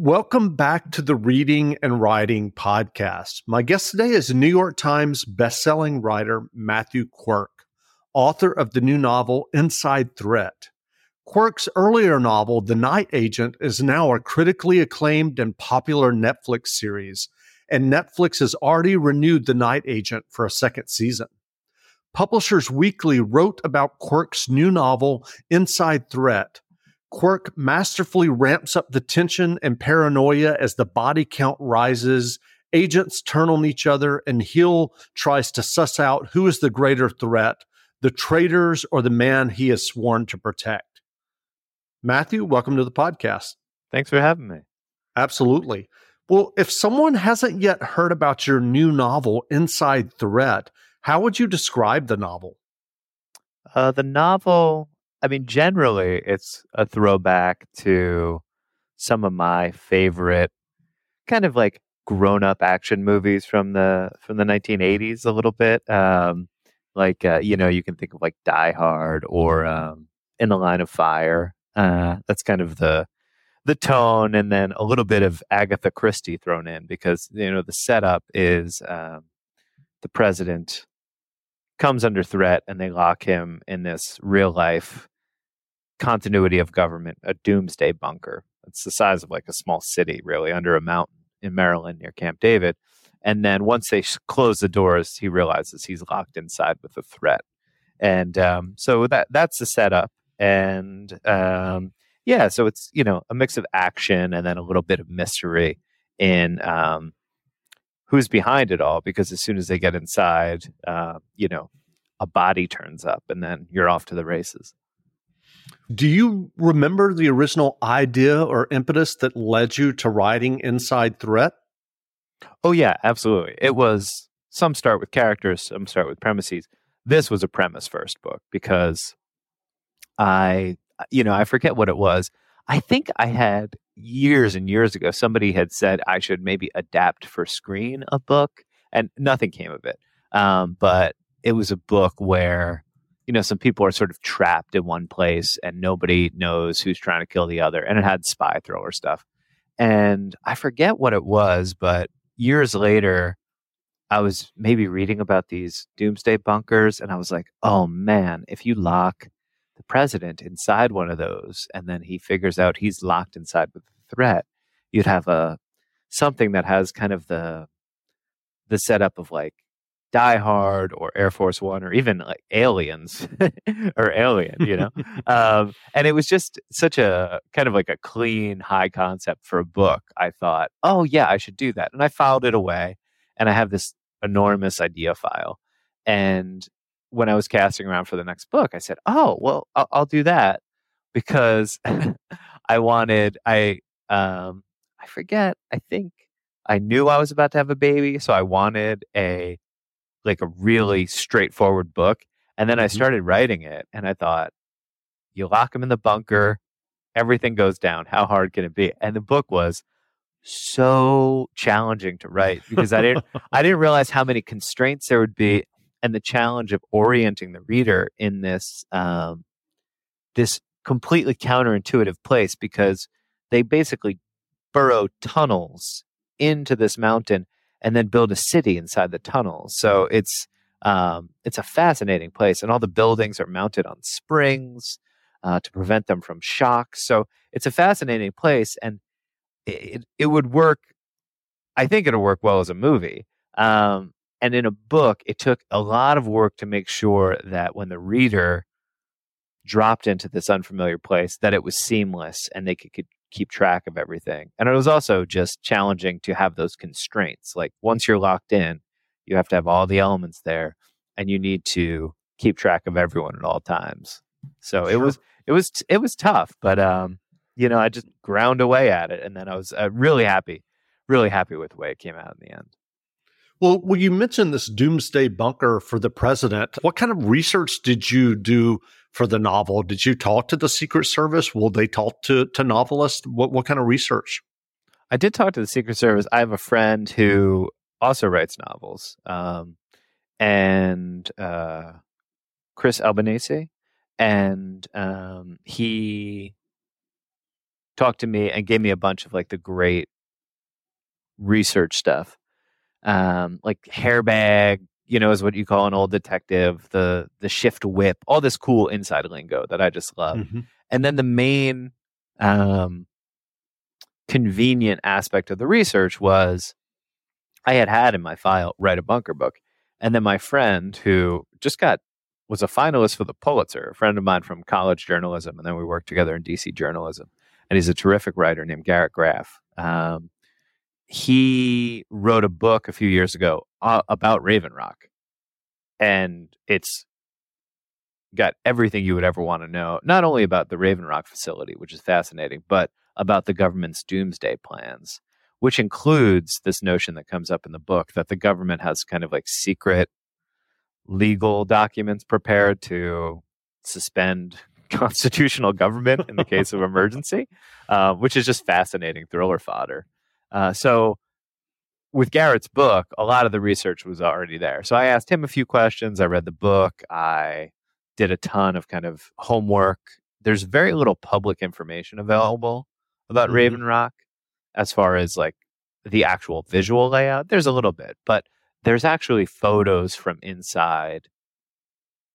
Welcome back to the Reading and Writing Podcast. My guest today is New York Times bestselling writer Matthew Quirk, author of the new novel Inside Threat. Quirk's earlier novel, The Night Agent, is now a critically acclaimed and popular Netflix series, and Netflix has already renewed The Night Agent for a second season. Publishers Weekly wrote about Quirk's new novel, Inside Threat Quirk masterfully ramps up the tension and paranoia as the body count rises. Agents turn on each other, and Hill tries to suss out who is the greater threat the traitors or the man he has sworn to protect. Matthew, welcome to the podcast. Thanks for having me. Absolutely. Well, if someone hasn't yet heard about your new novel, Inside Threat, how would you describe the novel? Uh, the novel I mean, generally, it's a throwback to some of my favorite kind of like grown-up action movies from the from the 1980s a little bit um, like uh, you know you can think of like die hard or um, in the line of fire uh, that's kind of the the tone and then a little bit of agatha christie thrown in because you know the setup is um, the president comes under threat and they lock him in this real life continuity of government, a doomsday bunker. It's the size of like a small city, really, under a mountain in Maryland near Camp David. And then once they close the doors, he realizes he's locked inside with a threat. And um, so that that's the setup. And um, yeah, so it's you know a mix of action and then a little bit of mystery in um, who's behind it all. Because as soon as they get inside, uh, you know, a body turns up, and then you're off to the races. Do you remember the original idea or impetus that led you to writing Inside Threat? Oh, yeah, absolutely. It was some start with characters, some start with premises. This was a premise first book because I, you know, I forget what it was. I think I had years and years ago, somebody had said I should maybe adapt for screen a book, and nothing came of it. Um, but it was a book where you know, some people are sort of trapped in one place and nobody knows who's trying to kill the other. And it had spy thriller stuff. And I forget what it was, but years later, I was maybe reading about these doomsday bunkers and I was like, oh man, if you lock the president inside one of those and then he figures out he's locked inside with a threat, you'd have a something that has kind of the the setup of like Die Hard or Air Force One or even like Aliens or Alien, you know? um, and it was just such a kind of like a clean, high concept for a book. I thought, oh, yeah, I should do that. And I filed it away and I have this enormous idea file. And when I was casting around for the next book, I said, oh, well, I'll, I'll do that because I wanted, I, um, I forget, I think I knew I was about to have a baby. So I wanted a, like a really straightforward book. And then I mm-hmm. started writing it and I thought, you lock him in the bunker, everything goes down. How hard can it be? And the book was so challenging to write because I didn't I didn't realize how many constraints there would be and the challenge of orienting the reader in this um, this completely counterintuitive place because they basically burrow tunnels into this mountain and then build a city inside the tunnels. So it's um, it's a fascinating place, and all the buildings are mounted on springs uh, to prevent them from shocks. So it's a fascinating place, and it it would work. I think it'll work well as a movie. Um, and in a book, it took a lot of work to make sure that when the reader dropped into this unfamiliar place, that it was seamless and they could, could keep track of everything. And it was also just challenging to have those constraints. Like once you're locked in, you have to have all the elements there and you need to keep track of everyone at all times. So sure. it was it was it was tough, but um you know, I just ground away at it and then I was uh, really happy, really happy with the way it came out in the end. Well, well, you mentioned this doomsday bunker for the president. What kind of research did you do for the novel. Did you talk to the Secret Service? Will they talk to, to novelists? What, what kind of research? I did talk to the Secret Service. I have a friend who also writes novels, um, and uh, Chris Albanese, and um, he talked to me and gave me a bunch of like the great research stuff. Um, like hairbag, you know, is what you call an old detective, the the shift whip, all this cool inside lingo that I just love. Mm-hmm. And then the main um, convenient aspect of the research was I had had in my file write a bunker book. And then my friend who just got was a finalist for the Pulitzer, a friend of mine from college journalism, and then we worked together in DC journalism. And he's a terrific writer named Garrett Graff. Um, he wrote a book a few years ago uh, about Raven Rock, and it's got everything you would ever want to know, not only about the Raven Rock facility, which is fascinating, but about the government's doomsday plans, which includes this notion that comes up in the book that the government has kind of like secret legal documents prepared to suspend constitutional government in the case of emergency, uh, which is just fascinating thriller fodder. Uh, so, with Garrett's book, a lot of the research was already there. So I asked him a few questions. I read the book. I did a ton of kind of homework. There's very little public information available about mm-hmm. Raven Rock as far as like the actual visual layout. There's a little bit, but there's actually photos from inside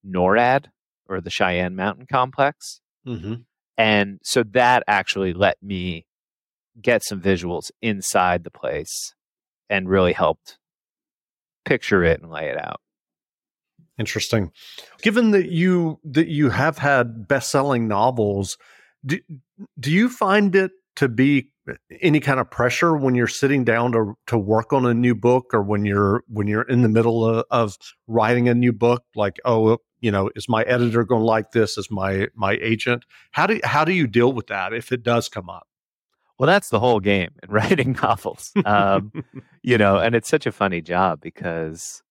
NORAD or the Cheyenne Mountain Complex. Mm-hmm. And so that actually let me get some visuals inside the place and really helped picture it and lay it out. Interesting. Given that you that you have had best-selling novels, do, do you find it to be any kind of pressure when you're sitting down to to work on a new book or when you're when you're in the middle of, of writing a new book like oh you know is my editor going to like this is my my agent how do how do you deal with that if it does come up well that's the whole game in writing novels um, you know and it's such a funny job because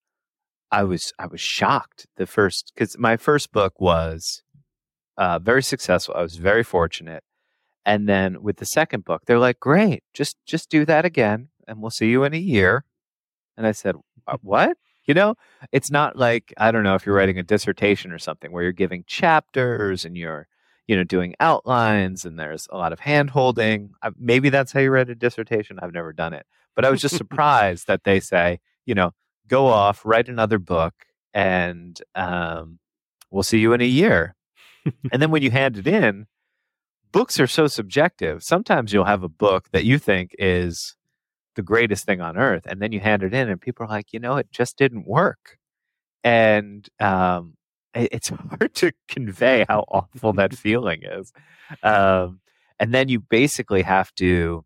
i was i was shocked the first because my first book was uh, very successful i was very fortunate and then with the second book, they're like, "Great, just just do that again, and we'll see you in a year." And I said, uh, "What?" You know, it's not like I don't know if you're writing a dissertation or something where you're giving chapters and you're, you know, doing outlines and there's a lot of hand holding. Maybe that's how you write a dissertation. I've never done it, but I was just surprised that they say, you know, go off, write another book, and um, we'll see you in a year. and then when you hand it in, books are so subjective. Sometimes you'll have a book that you think is the greatest thing on earth, and then you hand it in, and people are like, you know, it just didn't work. And um, it's hard to convey how awful that feeling is. Um, and then you basically have to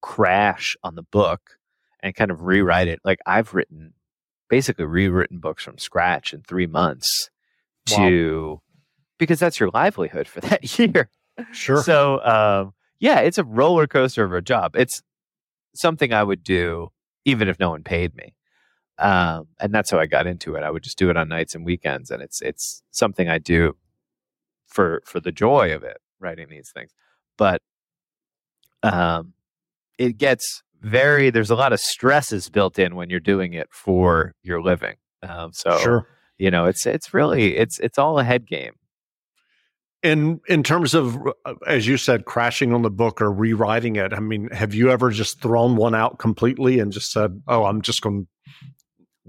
crash on the book and kind of rewrite it. Like I've written, basically rewritten books from scratch in three months wow. to because that's your livelihood for that year. Sure. So, um, yeah, it's a roller coaster of a job. It's something I would do even if no one paid me. Um, and that's how I got into it. I would just do it on nights and weekends, and it's it's something I do for for the joy of it, writing these things. But um, it gets very there's a lot of stresses built in when you're doing it for your living. Um, so sure. you know, it's it's really it's it's all a head game in in terms of uh, as you said crashing on the book or rewriting it i mean have you ever just thrown one out completely and just said oh i'm just going to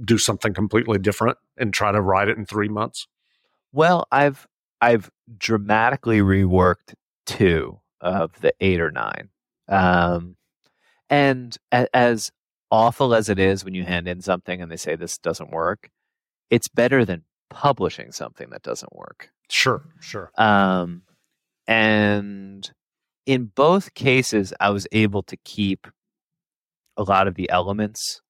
do something completely different and try to write it in 3 months well i've i've dramatically reworked two of the 8 or 9 um and a, as awful as it is when you hand in something and they say this doesn't work it's better than publishing something that doesn't work Sure, sure. Um, and in both cases, I was able to keep a lot of the elements.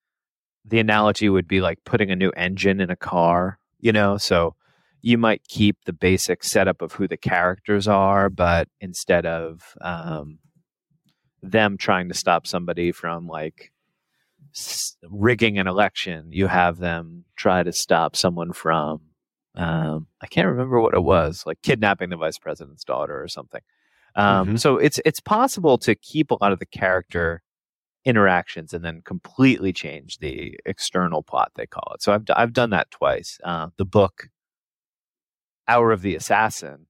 The analogy would be like putting a new engine in a car, you know? So you might keep the basic setup of who the characters are, but instead of um, them trying to stop somebody from like s- rigging an election, you have them try to stop someone from um, I can't remember what it was, like kidnapping the vice president's daughter or something. Um, mm-hmm. So it's it's possible to keep a lot of the character interactions and then completely change the external plot they call it. So I've I've done that twice. Uh, the book Hour of the Assassin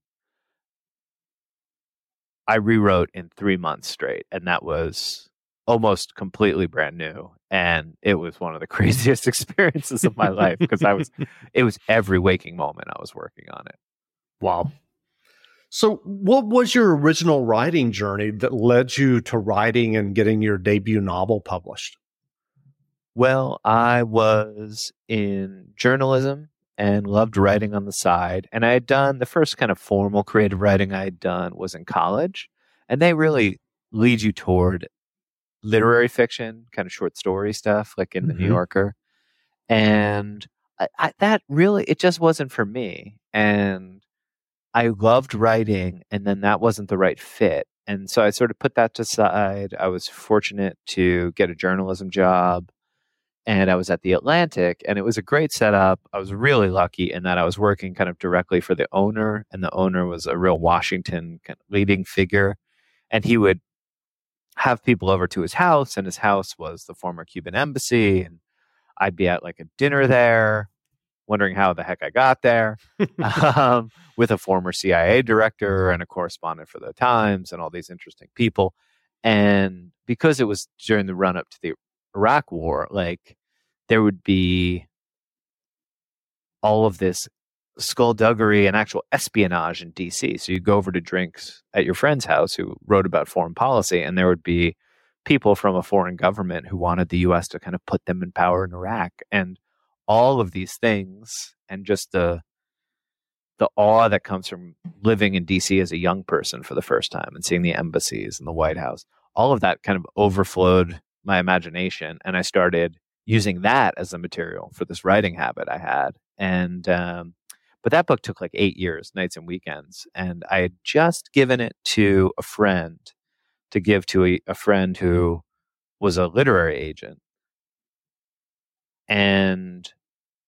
I rewrote in three months straight, and that was almost completely brand new and it was one of the craziest experiences of my life because i was it was every waking moment i was working on it wow so what was your original writing journey that led you to writing and getting your debut novel published well i was in journalism and loved writing on the side and i had done the first kind of formal creative writing i had done was in college and they really lead you toward literary fiction, kind of short story stuff, like in the mm-hmm. New Yorker. And I, I, that really, it just wasn't for me. And I loved writing, and then that wasn't the right fit. And so I sort of put that to side. I was fortunate to get a journalism job, and I was at the Atlantic, and it was a great setup. I was really lucky in that I was working kind of directly for the owner, and the owner was a real Washington kind of leading figure. And he would have people over to his house, and his house was the former Cuban embassy. And I'd be at like a dinner there, wondering how the heck I got there, um, with a former CIA director and a correspondent for the Times and all these interesting people. And because it was during the run up to the Iraq war, like there would be all of this skullduggery and actual espionage in DC. So you go over to drinks at your friend's house who wrote about foreign policy, and there would be people from a foreign government who wanted the US to kind of put them in power in Iraq. And all of these things and just the the awe that comes from living in DC as a young person for the first time and seeing the embassies and the White House, all of that kind of overflowed my imagination. And I started using that as a material for this writing habit I had. And um, but that book took like eight years, nights and weekends. And I had just given it to a friend to give to a, a friend who was a literary agent. And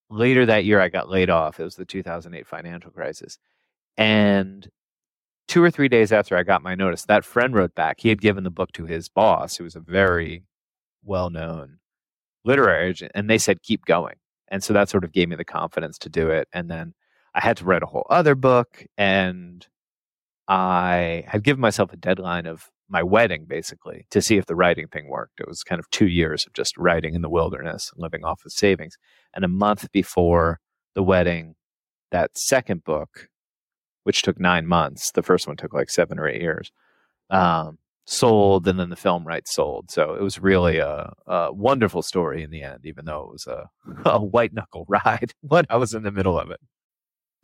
later that year, I got laid off. It was the 2008 financial crisis. And two or three days after I got my notice, that friend wrote back. He had given the book to his boss, who was a very well known literary agent, and they said, keep going. And so that sort of gave me the confidence to do it. And then I had to write a whole other book, and I had given myself a deadline of my wedding basically to see if the writing thing worked. It was kind of two years of just writing in the wilderness, living off of savings. And a month before the wedding, that second book, which took nine months, the first one took like seven or eight years, um, sold, and then the film rights sold. So it was really a, a, wonderful story in the end, even though it was a, a white knuckle ride when I was in the middle of it.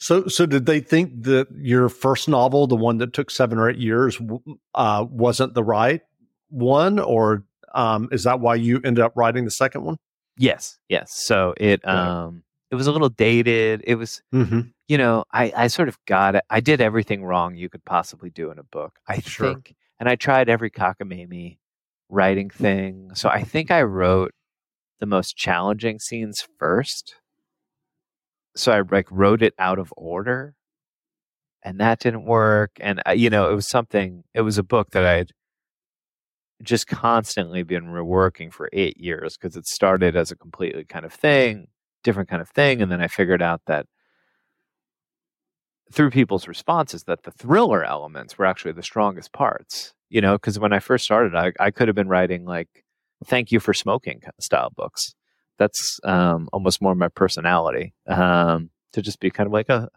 So, so did they think that your first novel, the one that took seven or eight years, uh, wasn't the right one, or um, is that why you ended up writing the second one? Yes, yes. So it um, it was a little dated. It was, mm-hmm. you know, I I sort of got it. I did everything wrong you could possibly do in a book. I sure. think, and I tried every cockamamie writing thing. So I think I wrote the most challenging scenes first so I like wrote it out of order and that didn't work. And, uh, you know, it was something, it was a book that I'd just constantly been reworking for eight years because it started as a completely kind of thing, different kind of thing. And then I figured out that through people's responses that the thriller elements were actually the strongest parts, you know, because when I first started, I, I could have been writing like, thank you for smoking style books that's um, almost more my personality um, to just be kind of like a,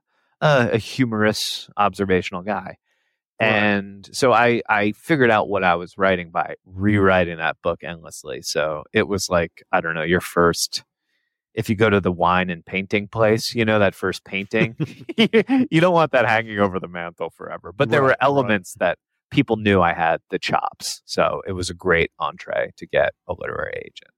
a, a humorous observational guy And so I, I figured out what I was writing by rewriting that book endlessly. So it was like, I don't know, your first, if you go to the wine and painting place, you know, that first painting, you don't want that hanging over the mantle forever. But there right, were elements right. that people knew I had the chops. So it was a great entree to get a literary agent.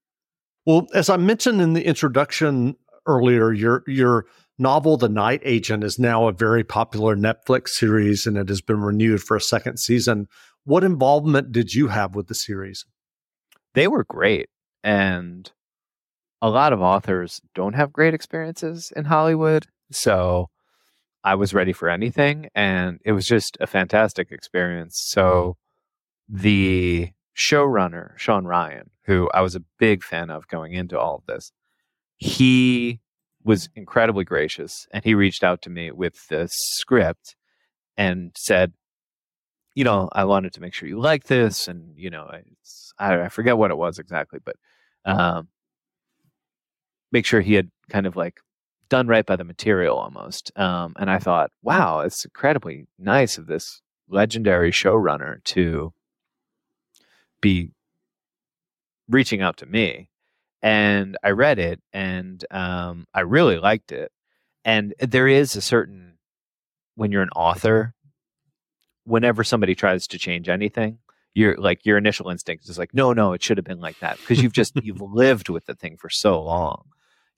Well, as I mentioned in the introduction earlier, your your novel The Night Agent is now a very popular Netflix series and it has been renewed for a second season. What involvement did you have with the series? They were great. And a lot of authors don't have great experiences in Hollywood. So I was ready for anything and it was just a fantastic experience. So the showrunner, Shawn Ryan, who I was a big fan of going into all of this, he was incredibly gracious and he reached out to me with the script and said, you know, I wanted to make sure you like this. And, you know, I, I forget what it was exactly, but um, make sure he had kind of like done right by the material almost. Um, and I thought, wow, it's incredibly nice of this legendary showrunner to be reaching out to me and I read it and um, I really liked it. And there is a certain when you're an author, whenever somebody tries to change anything, you're like your initial instinct is like, no, no, it should have been like that because you've just you've lived with the thing for so long.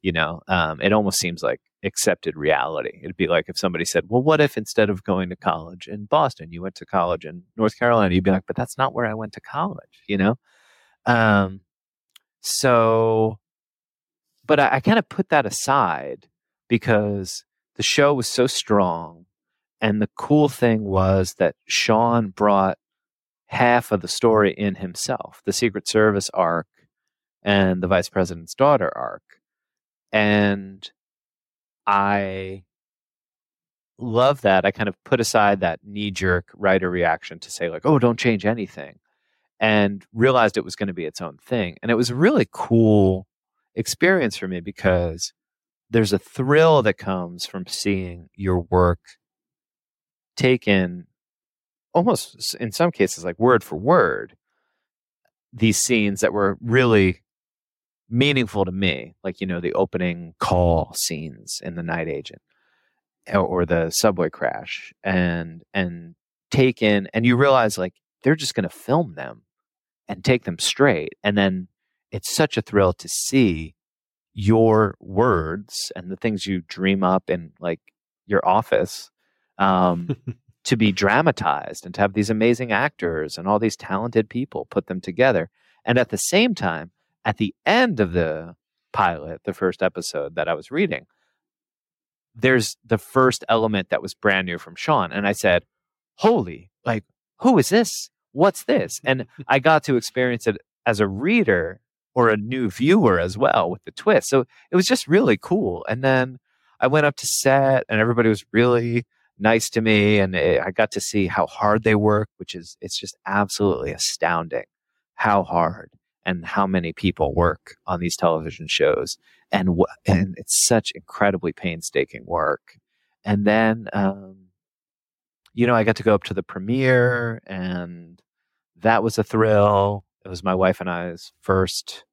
You know, um, it almost seems like accepted reality. It'd be like if somebody said, "Well, what if instead of going to college in Boston, you went to college in North Carolina?" You'd be like, "But that's not where I went to college." You know, um, so, but I, I kind of put that aside because the show was so strong. And the cool thing was that Shawn brought half of the story in himself the Secret Service arc and the Vice President's daughter arc. And I love that. I kind of put aside that knee jerk writer reaction to say, like, oh, don't change anything and realized it was going to be its own thing. And it was a really cool experience for me because there's a thrill that comes from seeing your work taken almost in some cases like word for word these scenes that were really meaningful to me like you know the opening call scenes in the night agent eh, or the subway crash and and taken and you realize like they're just going to film them and take them straight. And then it's such a thrill to see your words and the things you dream up in like your office um, to be dramatized and to have these amazing actors and all these talented people put them together. And at the same time, at the end of the pilot, the first episode that I was reading, there's the first element that was brand new from Shawn. And I said, Holy, like, who is this? What's this? And I got to experience it as a reader or a new viewer as well with the twist. So it was just really cool. And then I went up to set and everybody was really nice to me and it, I got to see how hard they work, which is it's just absolutely astounding how hard and how many people work on these television shows and and it's such incredibly painstaking work. And then um, you know, I got to go up to the premiere and that was a thrill. It was my wife and I's first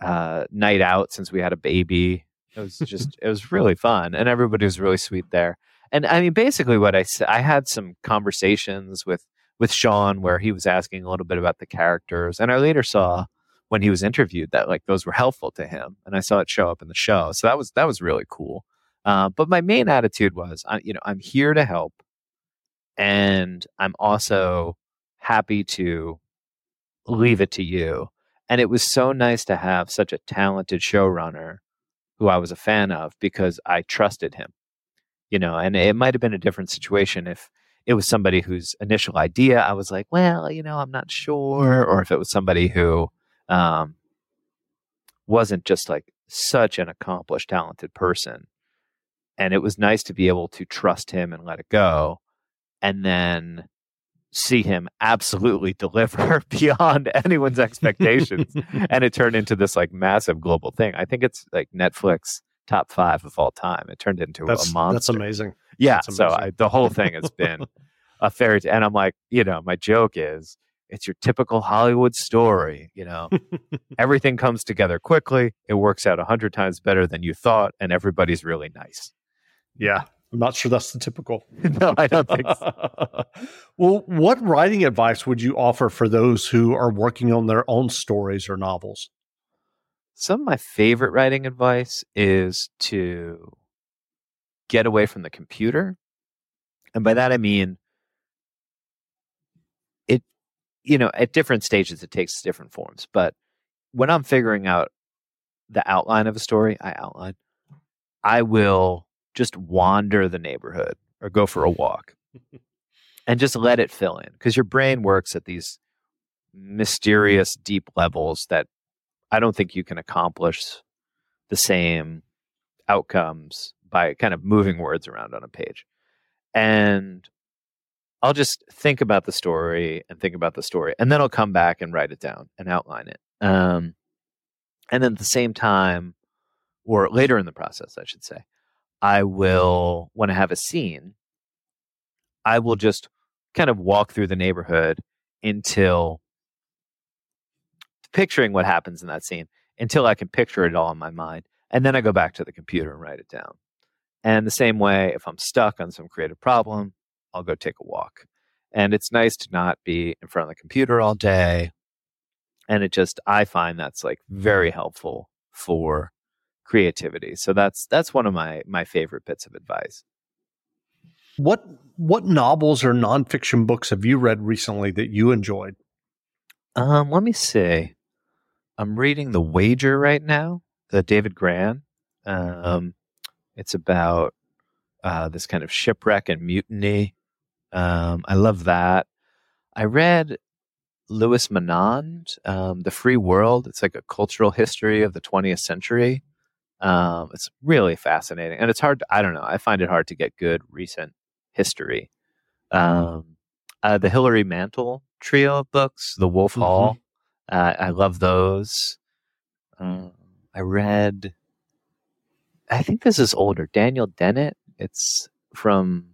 uh, night out since we had a baby. It was just, it was really fun. And everybody was really sweet there. And I mean, basically what I said, I had some conversations with, with Shawn where he was asking a little bit about the characters. And I later saw when he was interviewed that like those were helpful to him. And I saw it show up in the show. So that was, that was really cool. Uh, but my main attitude was, I, you know, I'm here to help and I'm also happy to leave it to you. And it was so nice to have such a talented showrunner who I was a fan of because I trusted him. You know, and it might have been a different situation if it was somebody whose initial idea I was like, well, you know, I'm not sure, or if it was somebody who um, wasn't just like such an accomplished, talented person. And it was nice to be able to trust him and let it go and then see him absolutely deliver beyond anyone's expectations and it turned into this like massive global thing i think it's like netflix top five of all time it turned into that's, a monster that's amazing yeah that's amazing. so I, the whole thing has been a fairy tale. And I'm like, you know, my joke is it's your typical Hollywood story. You know, everything comes together quickly. It works out a hundred times better than you thought, and everybody's really nice. Yeah. I'm not sure that's the typical. no, I don't think so. well, what writing advice would you offer for those who are working on their own stories or novels? Some of my favorite writing advice is to get away from the computer. And by that I mean it you know, at different stages it takes different forms, but when I'm figuring out the outline of a story, I outline. I will just wander the neighborhood or go for a walk and just let it fill in because your brain works at these mysterious deep levels that I don't think you can accomplish the same outcomes by kind of moving words around on a page. And I'll just think about the story and think about the story, and then I'll come back and write it down and outline it. Um, and then at the same time, or later in the process, I should say, I will, when I have a scene, I will just kind of walk through the neighborhood until picturing what happens in that scene until I can picture it all in my mind. And then I go back to the computer and write it down. And the same way, if I'm stuck on some creative problem, I'll go take a walk. And it's nice to not be in front of the computer all day. And it just, I find that's like very helpful for creativity. So that's that's one of my my favorite bits of advice. What what novels or nonfiction books have you read recently that you enjoyed? Um, let me see. I'm reading The Wager right now, the David Grann. Um, it's about uh, this kind of shipwreck and mutiny. Um, I love that. I read Louis Menand, um, The Free World. It's like a cultural history of the 20th century. Um, it's really fascinating, and it's hard. To, I don't know. I find it hard to get good recent history. Um, uh, the Hilary Mantel trio of books, The Wolf mm-hmm. Hall. Uh, I love those. Um, I read. I think this is older. Daniel Dennett. It's from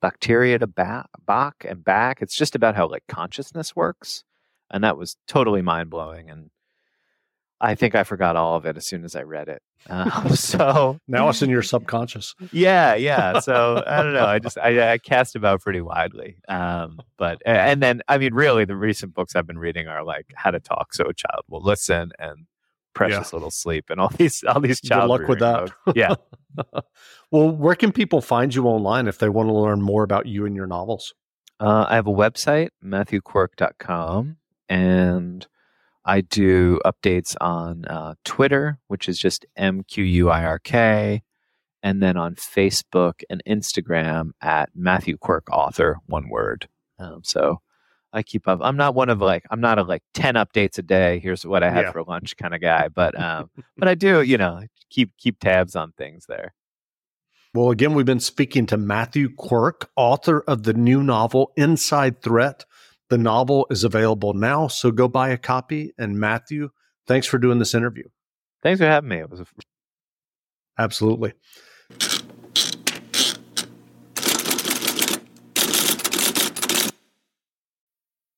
Bacteria to ba- Bach and back. It's just about how like consciousness works, and that was totally mind blowing. And I think I forgot all of it as soon as I read it. Um, so now it's in your subconscious. Yeah, yeah. So I don't know. I just I, I cast about pretty widely. Um, but and then I mean, really, the recent books I've been reading are like How to Talk So a Child Will Listen and Precious yeah. Little Sleep and all these all these child. Good luck with that. Yeah. well, where can people find you online if they want to learn more about you and your novels? Uh, I have a website, matthewquirk.com, and I do updates on uh, Twitter, which is just M Q U I R K, and then on Facebook and Instagram at Matthew Quirk Author, one word. Um, so I keep up. I'm not one of like I'm not a like ten updates a day. Here's what I had yeah. for lunch kind of guy, but um, but I do you know keep keep tabs on things there. Well, again, we've been speaking to Matthew Quirk, author of the new novel Inside Threat the novel is available now, so go buy a copy. And Matthew, thanks for doing this interview. Thanks for having me. It was a- absolutely.